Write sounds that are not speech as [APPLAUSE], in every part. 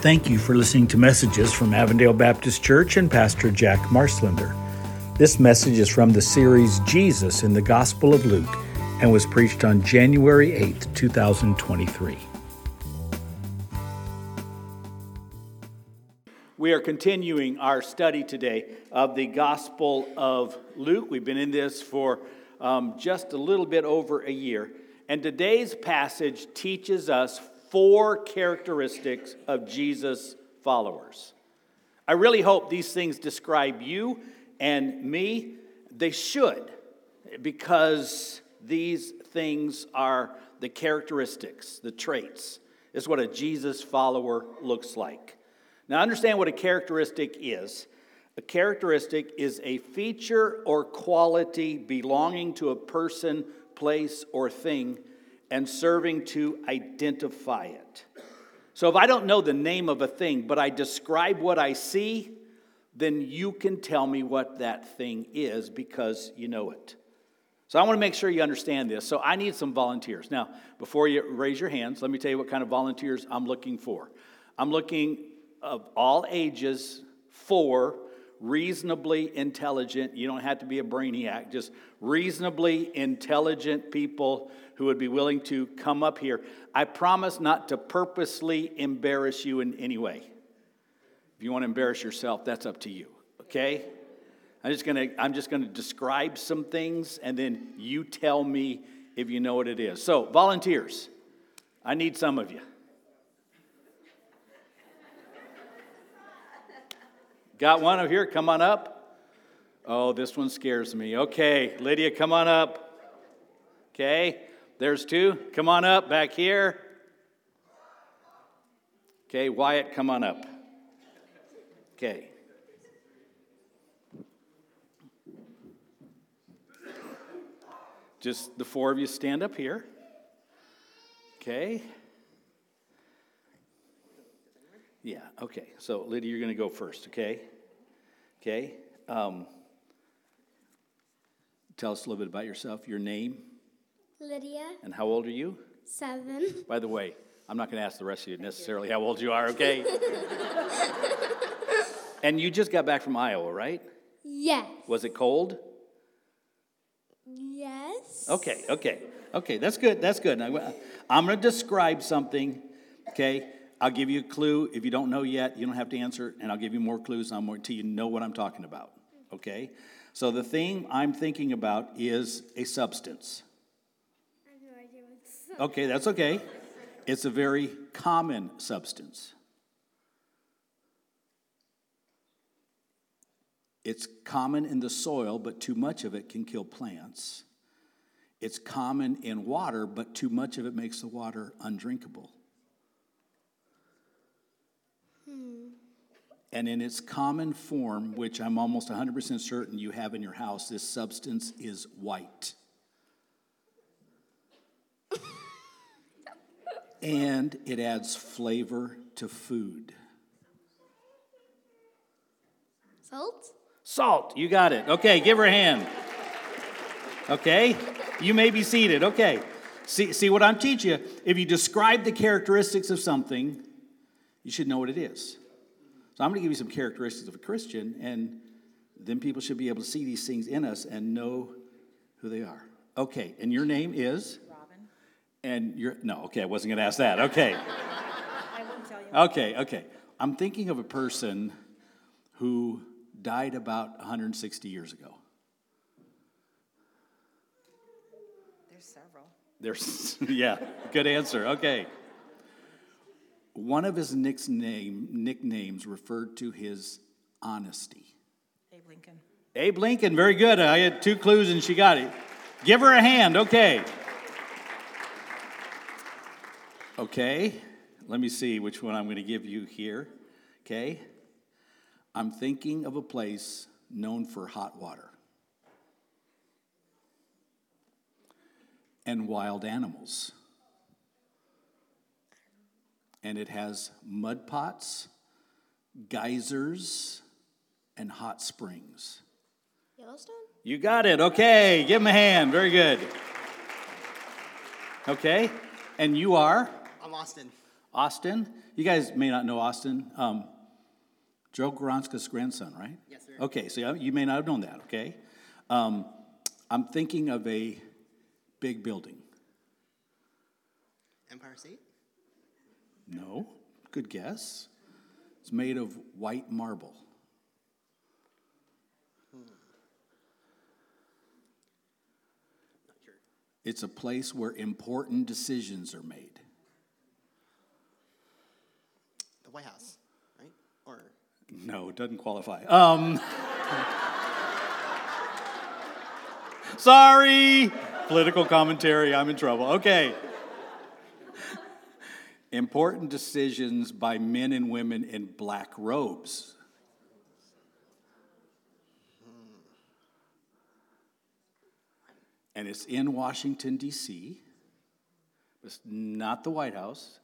Thank you for listening to messages from Avondale Baptist Church and Pastor Jack Marslender. This message is from the series Jesus in the Gospel of Luke and was preached on January 8, 2023. We are continuing our study today of the Gospel of Luke. We've been in this for um, just a little bit over a year. And today's passage teaches us four characteristics of Jesus' followers. I really hope these things describe you and me. They should, because these things are the characteristics, the traits. Is what a Jesus follower looks like. Now, understand what a characteristic is. A characteristic is a feature or quality belonging to a person, place, or thing and serving to identify it. So if I don't know the name of a thing, but I describe what I see, then you can tell me what that thing is because you know it. So I want to make sure you understand this. So I need some volunteers. Now, before you raise your hands, let me tell you what kind of volunteers I'm looking for. I'm looking of all ages for reasonably intelligent, you don't have to be a brainiac, just reasonably intelligent people who would be willing to come up here. I promise not to purposely embarrass you in any way. If you want to embarrass yourself, that's up to you, okay? I'm just gonna, I'm just gonna describe some things and then you tell me if you know what it is. So, volunteers, I need some of you. Got one over here? Come on up. Oh, this one scares me. Okay, Lydia, come on up. Okay, there's two. Come on up back here. Okay, Wyatt, come on up. Okay. Just the four of you stand up here. Okay. Yeah, okay. So, Lydia, you're going to go first, okay? Okay. Um, tell us a little bit about yourself, your name. Lydia. And how old are you? Seven. [LAUGHS] By the way, I'm not going to ask the rest of you necessarily how old you are, okay? [LAUGHS] and you just got back from Iowa, right? Yes. Was it cold? Yes. Okay, okay, okay. That's good. That's good. Now, I'm going to describe something, okay? I'll give you a clue. If you don't know yet, you don't have to answer, and I'll give you more clues until you know what I'm talking about. Okay? So the thing I'm thinking about is a substance. I have no idea what's. Okay, that's okay. It's a very common substance. It's common in the soil, but too much of it can kill plants. It's common in water, but too much of it makes the water undrinkable. Hmm. And in its common form, which I'm almost 100% certain you have in your house, this substance is white. And it adds flavor to food. Salt? Salt, you got it. Okay, give her a hand. Okay, you may be seated. Okay, see, see what I'm teaching you? If you describe the characteristics of something, you should know what it is. So I'm going to give you some characteristics of a Christian, and then people should be able to see these things in us and know who they are. Okay, and your name is? And you're, no, okay, I wasn't going to ask that. Okay. [LAUGHS] I won't tell you. Okay, okay. I'm thinking of a person who died about 160 years ago. There's several. There's, [LAUGHS] yeah, good answer. Okay. One of his nickname, nicknames referred to his honesty. Abe Lincoln. Abe Lincoln, very good. I had two clues and she got it. Give her a hand, okay. Okay, let me see which one I'm going to give you here. Okay, I'm thinking of a place known for hot water and wild animals. And it has mud pots, geysers, and hot springs. Yellowstone? You got it. Okay, give him a hand. Very good. Okay, and you are I'm Austin. Austin. You guys may not know Austin. Um, Joe Goronska's grandson, right? Yes, sir. Okay, so you may not have known that, okay? Um, I'm thinking of a big building. Empire State? No, good guess. It's made of white marble. Not sure. It's a place where important decisions are made. The White House, right? Or No, it doesn't qualify. Um, [LAUGHS] sorry, political commentary. I'm in trouble. Okay. Important decisions by men and women in black robes. And it's in Washington, D.C. It's not the White House.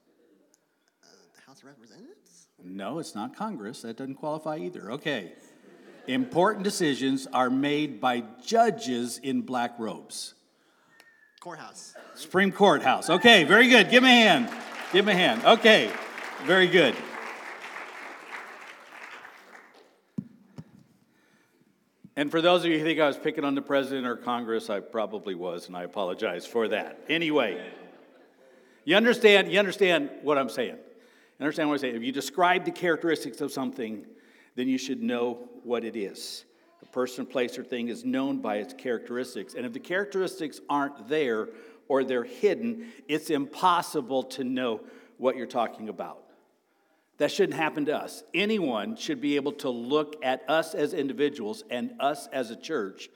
uh, the House of Representatives? No, it's not Congress. That doesn't qualify either. Okay. Important decisions are made by judges in black robes. Courthouse. Supreme Court House. Okay, very good. Give me a hand. Give me a hand. Okay, very good. And for those of you who think I was picking on the president or Congress, I probably was, and I apologize for that. Anyway, you understand, you understand what I'm saying. Understand what I'm saying? If you describe the characteristics of something, then you should know what it is. A person, place, or thing is known by its characteristics. And if the characteristics aren't there or they're hidden, it's impossible to know what you're talking about. That shouldn't happen to us. Anyone should be able to look at us as individuals and us as a church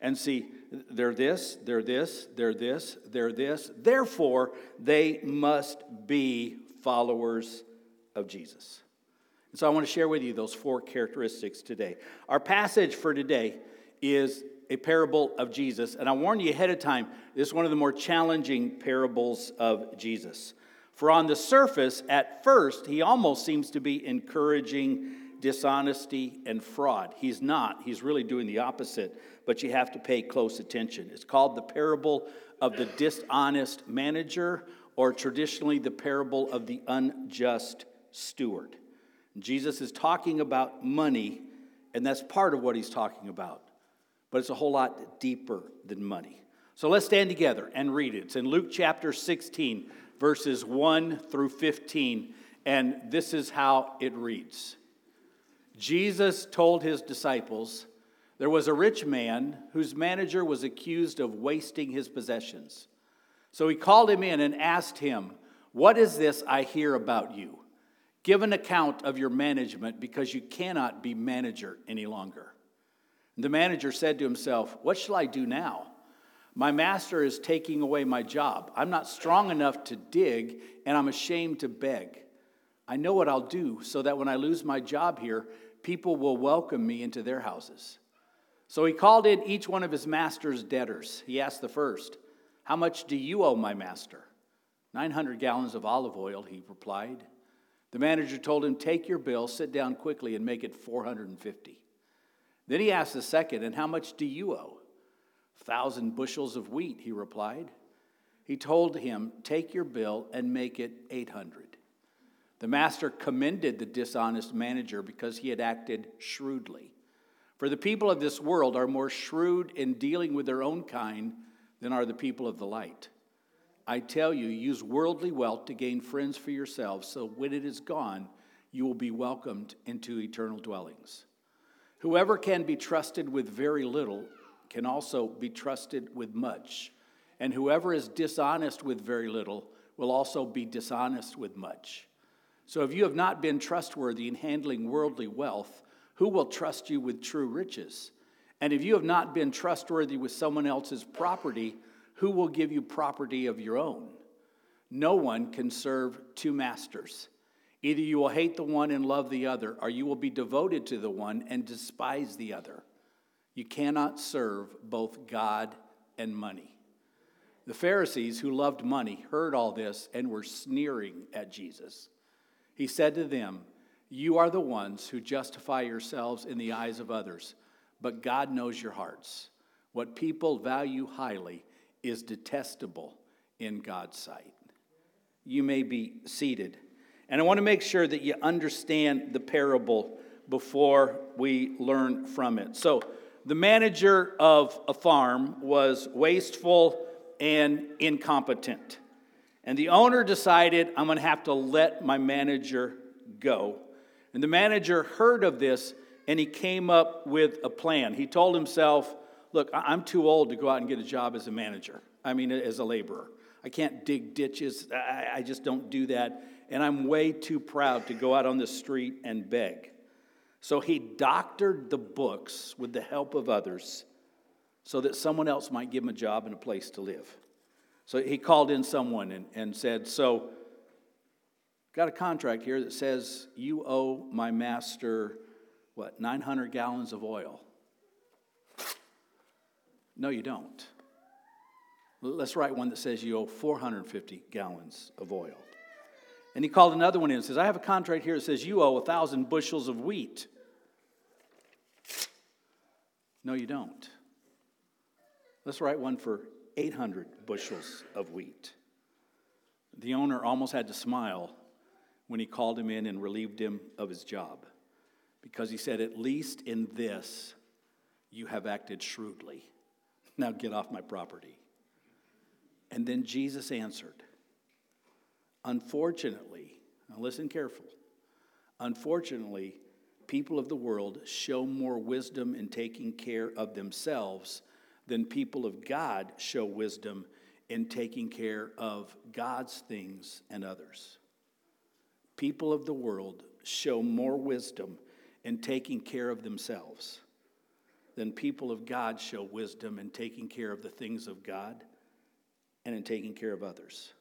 and see they're this, they're this, they're this, they're this. Therefore, they must be followers of Jesus. And so I want to share with you those four characteristics today. Our passage for today is a parable of Jesus. And I warn you ahead of time, this is one of the more challenging parables of Jesus. For on the surface, at first, he almost seems to be encouraging dishonesty and fraud. He's not, he's really doing the opposite, but you have to pay close attention. It's called the parable of the dishonest manager, or traditionally the parable of the unjust steward. Jesus is talking about money, and that's part of what he's talking about. But it's a whole lot deeper than money. So let's stand together and read it. It's in Luke chapter 16, verses 1 through 15, and this is how it reads Jesus told his disciples, There was a rich man whose manager was accused of wasting his possessions. So he called him in and asked him, What is this I hear about you? Give an account of your management because you cannot be manager any longer. The manager said to himself, What shall I do now? My master is taking away my job. I'm not strong enough to dig, and I'm ashamed to beg. I know what I'll do so that when I lose my job here, people will welcome me into their houses. So he called in each one of his master's debtors. He asked the first, How much do you owe my master? 900 gallons of olive oil, he replied. The manager told him, Take your bill, sit down quickly, and make it 450. Then he asked the second, And how much do you owe? Thousand bushels of wheat, he replied. He told him, Take your bill and make it 800. The master commended the dishonest manager because he had acted shrewdly. For the people of this world are more shrewd in dealing with their own kind than are the people of the light. I tell you, use worldly wealth to gain friends for yourselves, so when it is gone, you will be welcomed into eternal dwellings. Whoever can be trusted with very little can also be trusted with much. And whoever is dishonest with very little will also be dishonest with much. So if you have not been trustworthy in handling worldly wealth, who will trust you with true riches? And if you have not been trustworthy with someone else's property, who will give you property of your own? No one can serve two masters. Either you will hate the one and love the other, or you will be devoted to the one and despise the other. You cannot serve both God and money. The Pharisees, who loved money, heard all this and were sneering at Jesus. He said to them, You are the ones who justify yourselves in the eyes of others, but God knows your hearts. What people value highly is detestable in God's sight. You may be seated. And I want to make sure that you understand the parable before we learn from it. So, the manager of a farm was wasteful and incompetent. And the owner decided, I'm going to have to let my manager go. And the manager heard of this and he came up with a plan. He told himself, Look, I'm too old to go out and get a job as a manager, I mean, as a laborer. I can't dig ditches, I, just don't do that. And I'm way too proud to go out on the street and beg. So he doctored the books with the help of others so that someone else might give him a job and a place to live. So he called in someone and, and said, So, got a contract here that says you owe my master, what, 900 gallons of oil. No, you don't. Let's write one that says you owe 450 gallons of oil. And he called another one in and says, I have a contract here that says you owe a thousand bushels of wheat. No, you don't. Let's write one for 800 bushels of wheat. The owner almost had to smile when he called him in and relieved him of his job because he said, At least in this, you have acted shrewdly. Now get off my property. And then Jesus answered, Unfortunately, now listen careful. Unfortunately, people of the world show more wisdom in taking care of themselves than people of God show wisdom in taking care of God's things and others. People of the world show more wisdom in taking care of themselves than people of God show wisdom in taking care of the things of God and in taking care of others.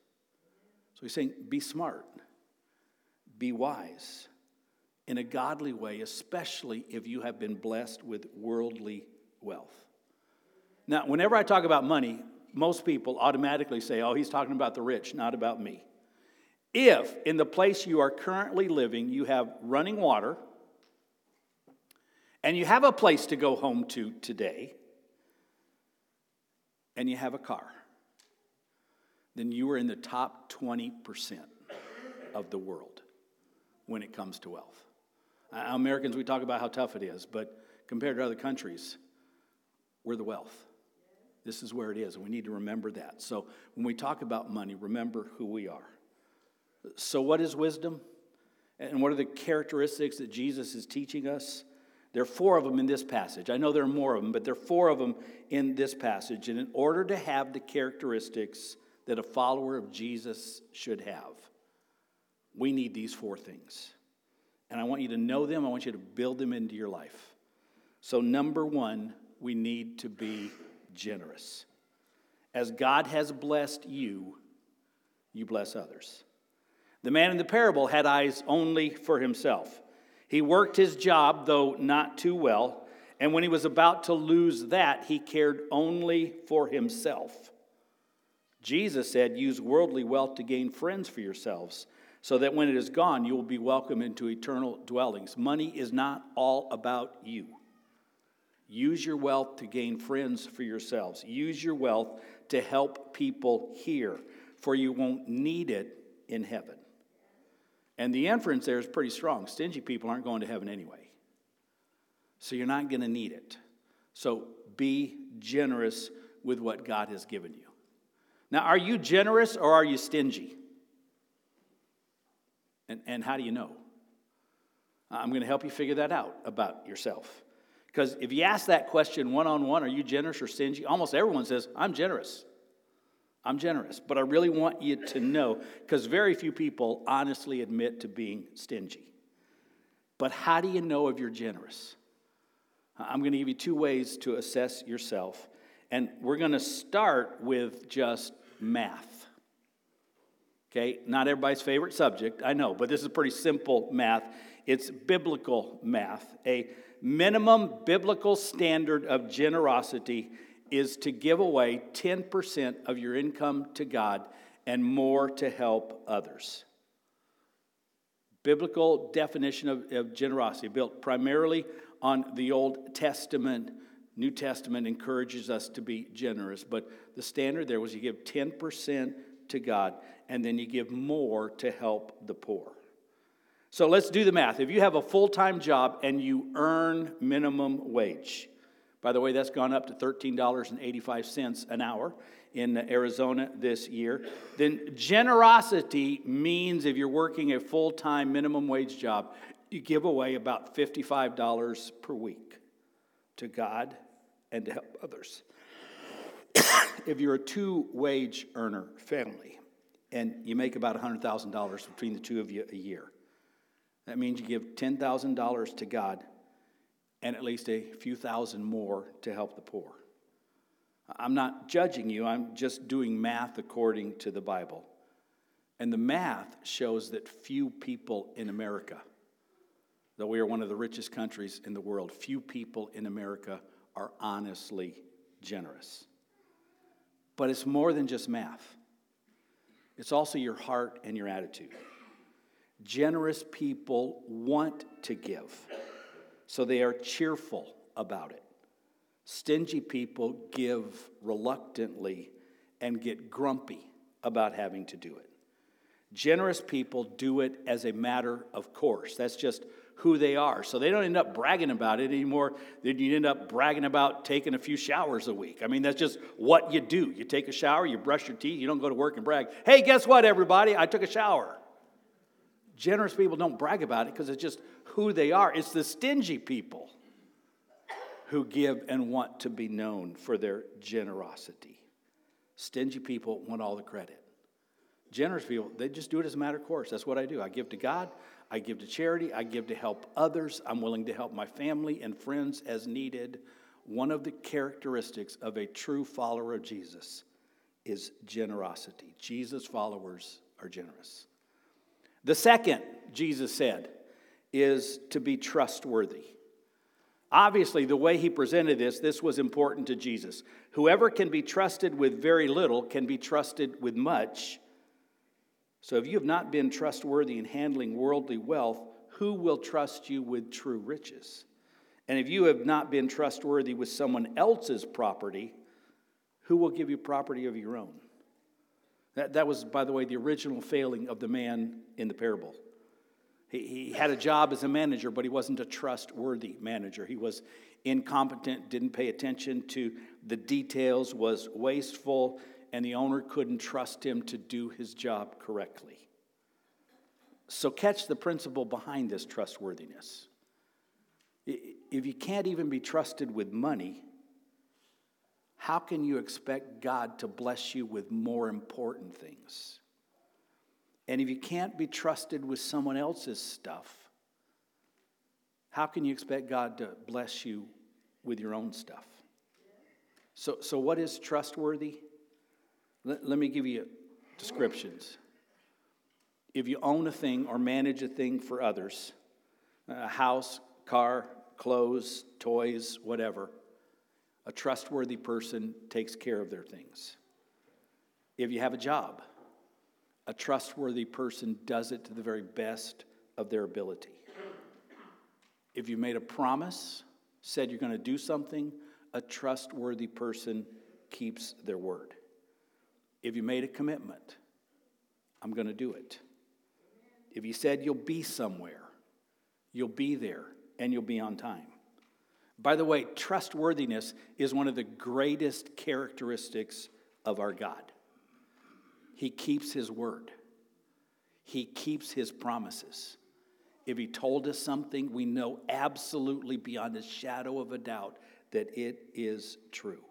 So he's saying, be smart, be wise in a godly way, especially if you have been blessed with worldly wealth. Now, whenever I talk about money, most people automatically say, oh, he's talking about the rich, not about me. If in the place you are currently living, you have running water, and you have a place to go home to today, and you have a car, then you are in the top 20% of the world when it comes to wealth. Uh, Americans, we talk about how tough it is, but compared to other countries, we're the wealth. This is where it is, and we need to remember that. So when we talk about money, remember who we are. So, what is wisdom? And what are the characteristics that Jesus is teaching us? There are four of them in this passage. I know there are more of them, but there are four of them in this passage. And in order to have the characteristics that a follower of Jesus should have, we need these four things. And I want you to know them, I want you to build them into your life. So, number one, we need to be generous. As God has blessed you, you bless others. The man in the parable had eyes only for himself. He worked his job, though not too well, and when he was about to lose that, he cared only for himself. Jesus said, Use worldly wealth to gain friends for yourselves, so that when it is gone, you will be welcomed into eternal dwellings. Money is not all about you. Use your wealth to gain friends for yourselves. Use your wealth to help people here, for you won't need it in heaven. And the inference there is pretty strong. Stingy people aren't going to heaven anyway. So you're not going to need it. So be generous with what God has given you. Now, are you generous or are you stingy? And, and how do you know? I'm going to help you figure that out about yourself. Because if you ask that question one on one, are you generous or stingy? Almost everyone says, I'm generous. I'm generous. But I really want you to know, because very few people honestly admit to being stingy. But how do you know if you're generous? I'm going to give you two ways to assess yourself. And we're going to start with just math. Okay, not everybody's favorite subject, I know, but this is pretty simple math. It's biblical math. A minimum biblical standard of generosity is to give away 10% of your income to God and more to help others. Biblical definition of, of, generosity, built primarily on the Old Testament. New Testament encourages us to be generous, but the standard there was you give 10% to God and then you give more to help the poor. So let's do the math. If you have a full time job and you earn minimum wage, by the way, that's gone up to $13.85 an hour in Arizona this year. Then generosity means if you're working a full time minimum wage job, you give away about $55 per week to God and to help others. [COUGHS] if you're a two wage earner family and you make about $100,000 between the two of you a year, that means you give $10,000 to God and at least a few thousand more to help the poor. I'm not judging you, I'm just doing math according to the Bible. And the math shows that few people in America, though we are one of the richest countries in the world, few people in America are honestly generous. But it's more than just math, it's also your heart and your attitude. Generous people want to give, so they are cheerful about it. Stingy people give reluctantly and get grumpy about having to do it. Generous people do it as a matter of course. That's just who they are. So they don't end up bragging about it anymore than you end up bragging about taking a few showers a week. I mean, that's just what you do. You take a shower, you brush your teeth, you don't go to work and brag, hey, guess what, everybody? I took a shower. Generous people don't brag about it because it's just who they are. It's the stingy people who give and want to be known for their generosity. Stingy people want all the credit. Generous people, they just do it as a matter of course. That's what I do. I give to God, I give to charity, I give to help others. I'm willing to help my family and friends as needed. One of the characteristics of a true follower of Jesus is generosity. Jesus' followers are generous. The second, Jesus said, is to be trustworthy. Obviously, the way he presented this, this was important to Jesus. Whoever can be trusted with very little can be trusted with much. So, if you have not been trustworthy in handling worldly wealth, who will trust you with true riches? And if you have not been trustworthy with someone else's property, who will give you property of your own? That, that was, by the way, the original failing of the man in the parable. He, he had a job as a manager, but he wasn't a trustworthy manager. He was incompetent, didn't pay attention to the details, was wasteful, and the owner couldn't trust him to do his job correctly. So, catch the principle behind this trustworthiness. If you can't even be trusted with money, how can you expect God to bless you with more important things? And if you can't be trusted with someone else's stuff, how can you expect God to bless you with your own stuff? So, so what is trustworthy? Let, let me give you descriptions. If you own a thing or manage a thing for others, a house, car, clothes, toys, whatever, a trustworthy person takes care of their things. If you have a job, a trustworthy person does it to the very best of their ability. If you made a promise, said you're going to do something, a trustworthy person keeps their word. If you made a commitment, I'm going to do it. If you said you'll be somewhere, you'll be there and you'll be on time. By the way, trustworthiness is one of the greatest characteristics of our God. He keeps his word, he keeps his promises. If he told us something, we know absolutely beyond a shadow of a doubt that it is true.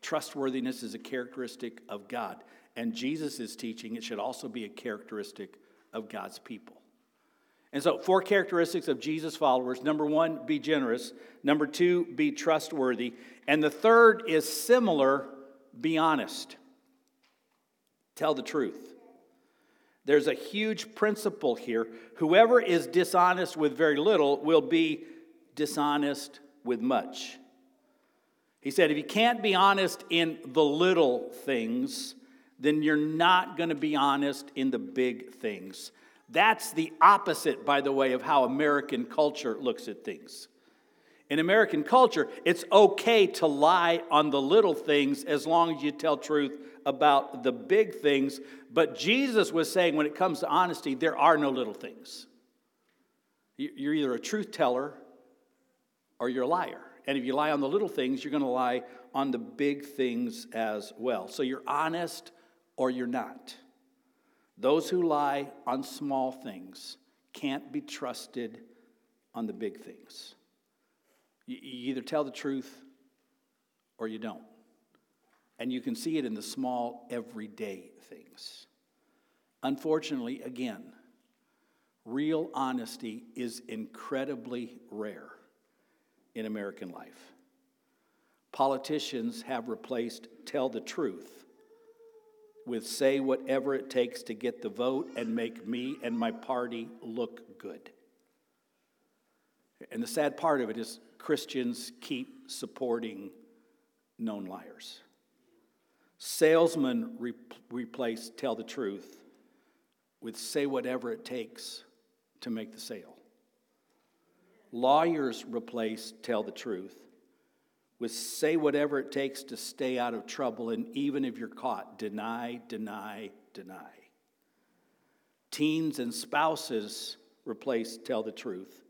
Trustworthiness is a characteristic of God, and Jesus is teaching it should also be a characteristic of God's people. And so, four characteristics of Jesus' followers. Number one, be generous. Number two, be trustworthy. And the third is similar, be honest. Tell the truth. There's a huge principle here. Whoever is dishonest with very little will be dishonest with much. He said, if you can't be honest in the little things, then you're not going to be honest in the big things. That's the opposite, by the way, of how American culture looks at things. In American culture, it's okay to lie on the little things as long as you tell truth about the big things. But Jesus was saying when it comes to honesty, there are no little things. You're either a truth teller or you're a liar. And if you lie on the little things, you're going to lie on the big things as well. So you're honest or you're not. Those who lie on small things can't be trusted on the big things. You either tell the truth or you don't. And you can see it in the small, everyday things. Unfortunately, again, real honesty is incredibly rare in American life. Politicians have replaced tell the truth with say whatever it takes to get the vote and make me and my party look good. And the sad part of it is Christians keep supporting known liars. Salesmen re- replace tell the truth with say whatever it takes to make the sale. Lawyers replace tell the truth with say whatever it takes to stay out of trouble, and even if you're caught, deny, deny, deny. Teens and spouses replace tell the truth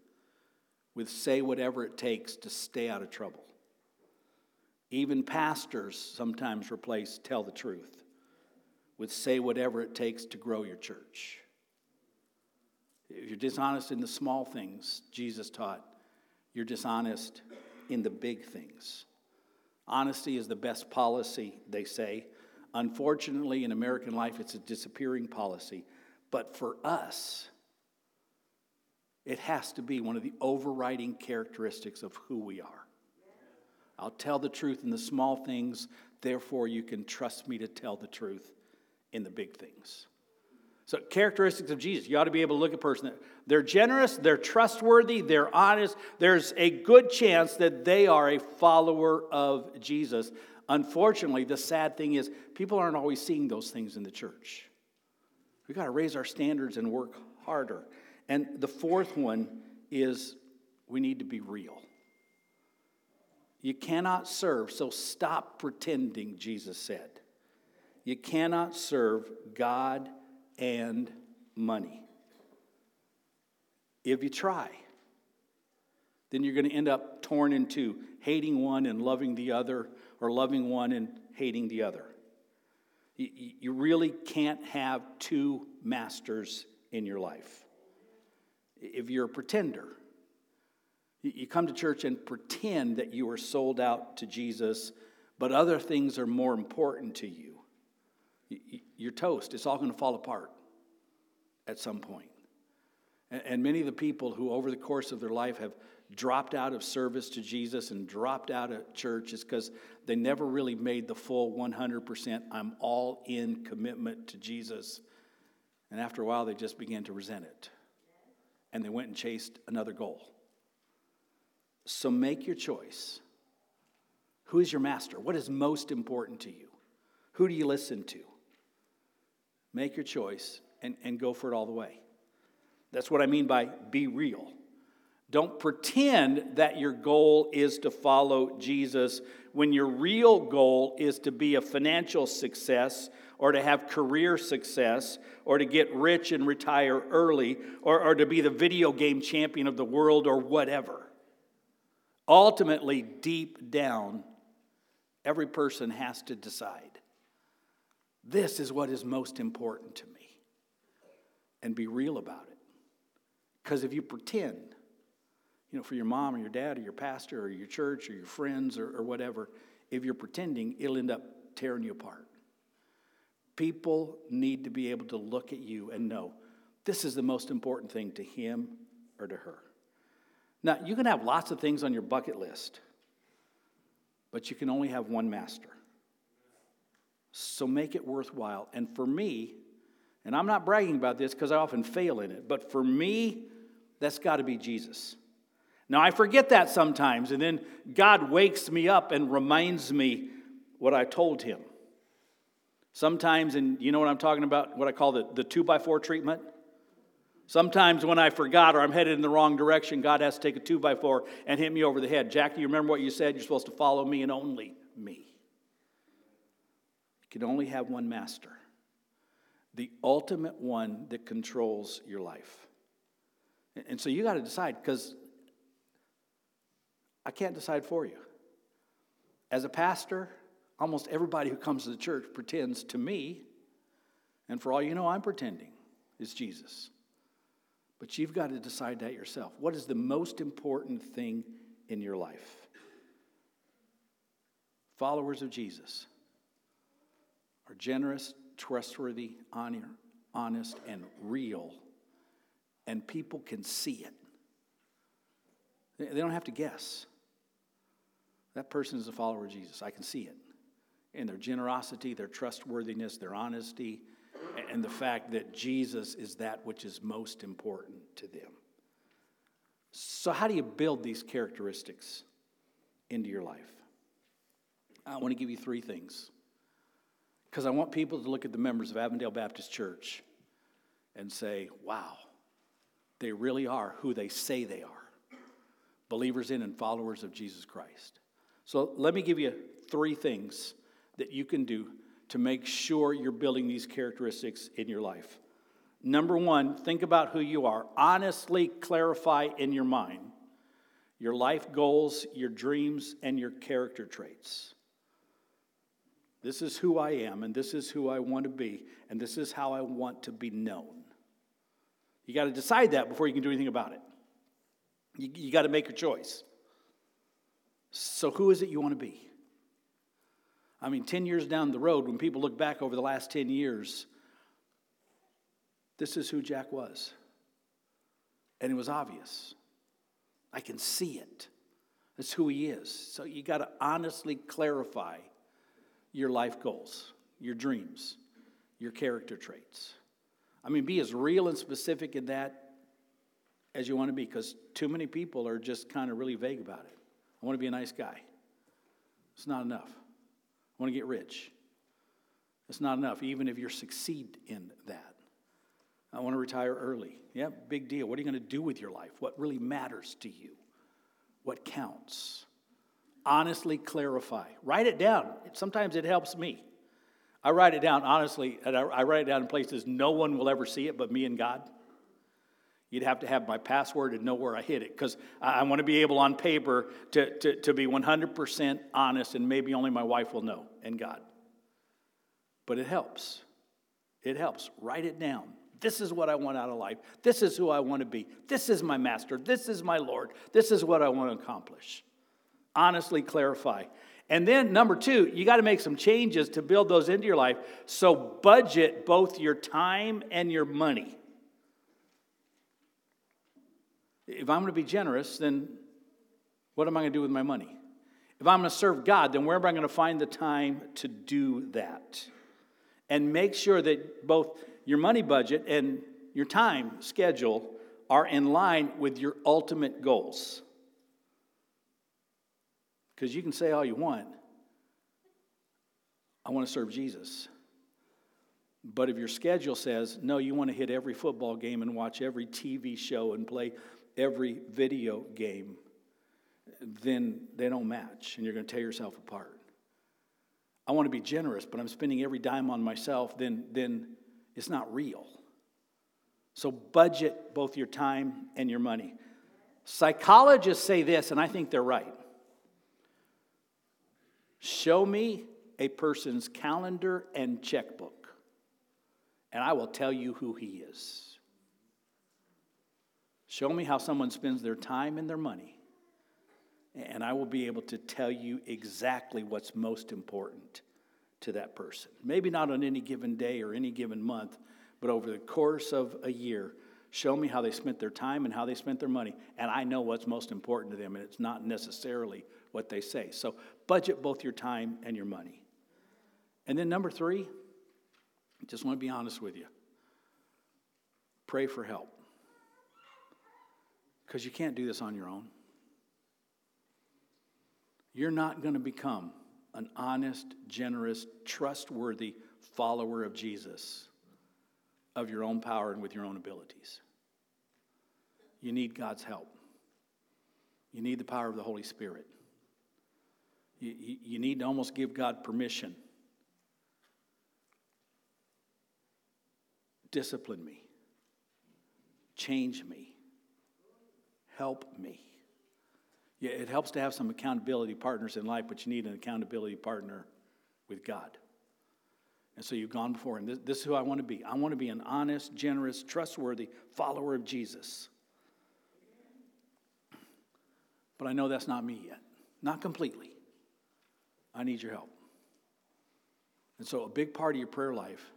with say whatever it takes to stay out of trouble. Even pastors sometimes replace tell the truth with say whatever it takes to grow your church. If you're dishonest in the small things, Jesus taught, you're dishonest in the big things. Honesty is the best policy, they say. Unfortunately, in American life, it's a disappearing policy. But for us, it has to be one of the overriding characteristics of who we are. I'll tell the truth in the small things, therefore, you can trust me to tell the truth in the big things. So, characteristics of Jesus. You ought to be able to look at a person. They're generous, they're trustworthy, they're honest. There's a good chance that they are a follower of Jesus. Unfortunately, the sad thing is, people aren't always seeing those things in the church. We've got to raise our standards and work harder. And the fourth one is we need to be real. You cannot serve, so stop pretending, Jesus said. You cannot serve God and money. If you try, then you're going to end up torn into hating one and loving the other, or loving one and hating the other. You, really can't have two masters in your life. If you're a pretender, you come to church and pretend that you are sold out to Jesus, but other things are more important to you you're toast. It's all going to fall apart at some point. And many of the people who, over the course of their life, have dropped out of service to Jesus and dropped out of church is because they never really made the full 100% I'm all in commitment to Jesus. And after a while, they just began to resent it. And they went and chased another goal. So make your choice. Who is your master? What is most important to you? Who do you listen to? Make your choice and, and go for it all the way. That's what I mean by be real. Don't pretend that your goal is to follow Jesus when your real goal is to be a financial success or to have career success or to get rich and retire early or, or to be the video game champion of the world or whatever. Ultimately, deep down, every person has to decide this is what is most important to me. And be real about it. Because if you pretend, you know, for your mom or your dad or your pastor or your church or your friends or, or whatever, if you're pretending, it'll end up tearing you apart. People need to be able to look at you and know this is the most important thing to him or to her. Now, you can have lots of things on your bucket list, but you can only have one master. So make it worthwhile. And for me, and I'm not bragging about this because I often fail in it, but for me, that's got to be Jesus. Now, I forget that sometimes, and then God wakes me up and reminds me what I told him. Sometimes, and you know what I'm talking about, what I call the, the two by four treatment? Sometimes when I forgot or I'm headed in the wrong direction, God has to take a two by four and hit me over the head. Jack, do you remember what you said? You're supposed to follow me and only me. You can only have one master, the ultimate one that controls your life. And so you got to decide because I can't decide for you. As a pastor, almost everybody who comes to the church pretends to me, and for all you know, I'm pretending is Jesus. But you've got to decide that yourself. What is the most important thing in your life? Followers of Jesus are generous, trustworthy, honor, honest, and real, and people can see it. They don't have to guess. That person is a follower of Jesus. I can see it. In their generosity, their trustworthiness, their honesty, and the fact that Jesus is that which is most important to them. So, how do you build these characteristics into your life? I want to give you three things because I want people to look at the members of Avondale Baptist Church and say, wow, they really are who they say they are believers in and followers of Jesus Christ. So let me give you three things that you can do to make sure you're building these characteristics in your life. Number one, think about who you are. Honestly clarify in your mind your life goals, your dreams, and your character traits. This is who I am, and this is who I want to be, and this is how I want to be known. You got to decide that before you can do anything about it. You, you got to make your choice. So, who is it you want to be? I mean, 10 years down the road, when people look back over the last 10 years, this is who Jack was. And it was obvious. I can see it. That's who he is. So you got to honestly clarify your life goals, your dreams, your character traits. I mean, be as real and specific in that as you want to be, because too many people are just kind of really vague about it. I want to be a nice guy. It's not enough. I want to get rich. It's not enough, even if you succeed in that. I want to retire early. Yeah, big deal. What are you going to do with your life? What really matters to you? What counts? Honestly clarify. Write it down. Sometimes it helps me. I write it down honestly, and I write it down in places no one will ever see it but me and God. You'd have to have my password and know where I hid it because I want to be able on paper to, to, to be 100% honest, and maybe only my wife will know and God. But it helps. It helps. Write it down. This is what I want out of life. This is who I want to be. This is my master. This is my Lord. This is what I want to accomplish. Honestly clarify. And then, number two, you got to make some changes to build those into your life. So, budget both your time and your money. If I'm going to be generous, then what am I going to do with my money? If I'm going to serve God, then where am I going to find the time to do that? And make sure that both your money budget and your time schedule are in line with your ultimate goals. Because you can say all you want, I want to serve Jesus. But if your schedule says, no, you want to hit every football game and watch every TV show and play every video game, then they don't match and you're going to tear yourself apart. I want to be generous, but I'm spending every dime on myself, then, then it's not real. So budget both your time and your money. Psychologists say this, and I think they're right. Show me a person's calendar and checkbook, and I will tell you who he is. Show me how someone spends their time and their money, and I will be able to tell you exactly what's most important to that person. Maybe not on any given day or any given month, but over the course of a year. Show me how they spent their time and how they spent their money, and I know what's most important to them, and it's not necessarily what they say. So, budget both your time and your money. And then, number three, just want to be honest with you pray for help because you can't do this on your own. You're not going to become an honest, generous, trustworthy follower of Jesus of your own power and with your own abilities. you need God's help. You need the power of the Holy Spirit. You, you, you need to almost give God permission. Discipline me, change me, help me. Yeah, it helps to have some accountability partners in life, but you need an accountability partner with God. And so you've gone before, and this, this, is who I want to be. I want to be an honest, generous, trustworthy follower of Jesus. But I know that's not me yet, not completely. I need your help. And so, a big part of your prayer life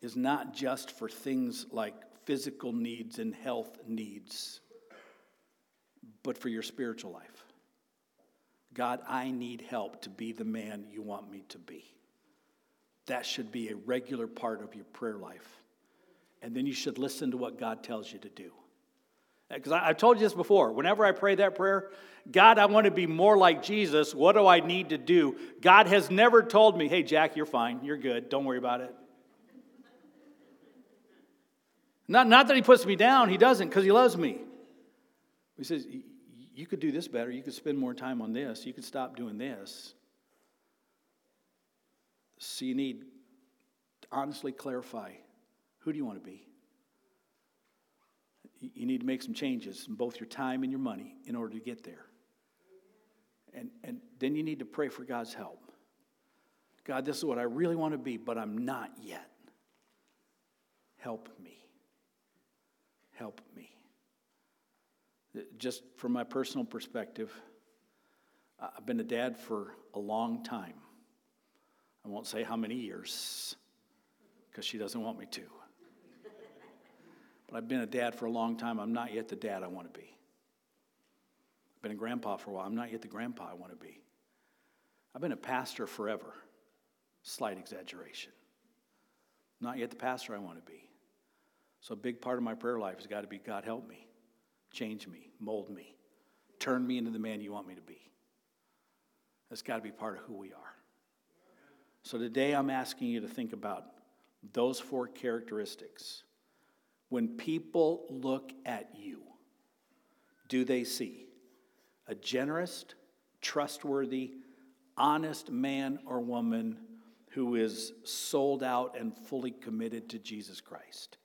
is not just for things like physical needs and health needs, but for your spiritual life. God, I need help to be the man you want me to be. That should be a regular part of your prayer life. And then you should listen to what God tells you to do. Uh, because I've told you this before. Whenever I pray that prayer, God, I want to be more like Jesus. What do I need to do? God has never told me, hey, Jack, you're fine. You're good. Don't worry about it. Not, not that He puts me down, He doesn't because He loves me. He says, you could do this better. You could spend more time on this. You could stop doing this. So you need to honestly clarify who do you want to be? You need to make some changes in both your time and your money in order to get there. And, and then you need to pray for God's help. God, this is what I really want to be, but I'm not yet. Help me. Help me. Just from my personal perspective, I've been a dad for a long time. I won't say how many years, because she doesn't want me to. But I've been a dad for a long time. I'm not yet the dad I want to be. I've been a grandpa for a while. I'm not yet the grandpa I want to be. I've been a pastor forever. Slight exaggeration. Not yet the pastor I want to be. So, a big part of my prayer life has got to be God, help me, change me, mold me, turn me into the man you want me to be. That's got to be part of who we are. So today I'm asking you to think about those four characteristics. When people look at you, do they see a generous, trustworthy, honest man or woman who is sold out and fully committed to Jesus Christ?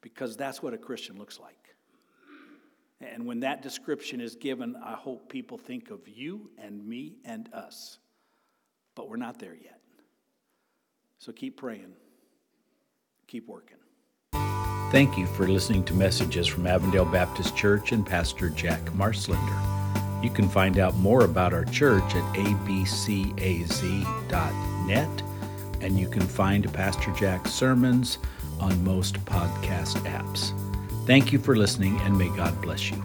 Because that's what a Christian looks like. And when that description is given, I hope people think of you and me and us but we're not there yet. So keep praying, keep working. Thank you for listening to messages from Avondale Baptist Church and Pastor Jack Marslender. You can find out more about our church at abcaz.net, and you can find Pastor Jack's sermons on most podcast apps. Thank you for listening, and may God bless you.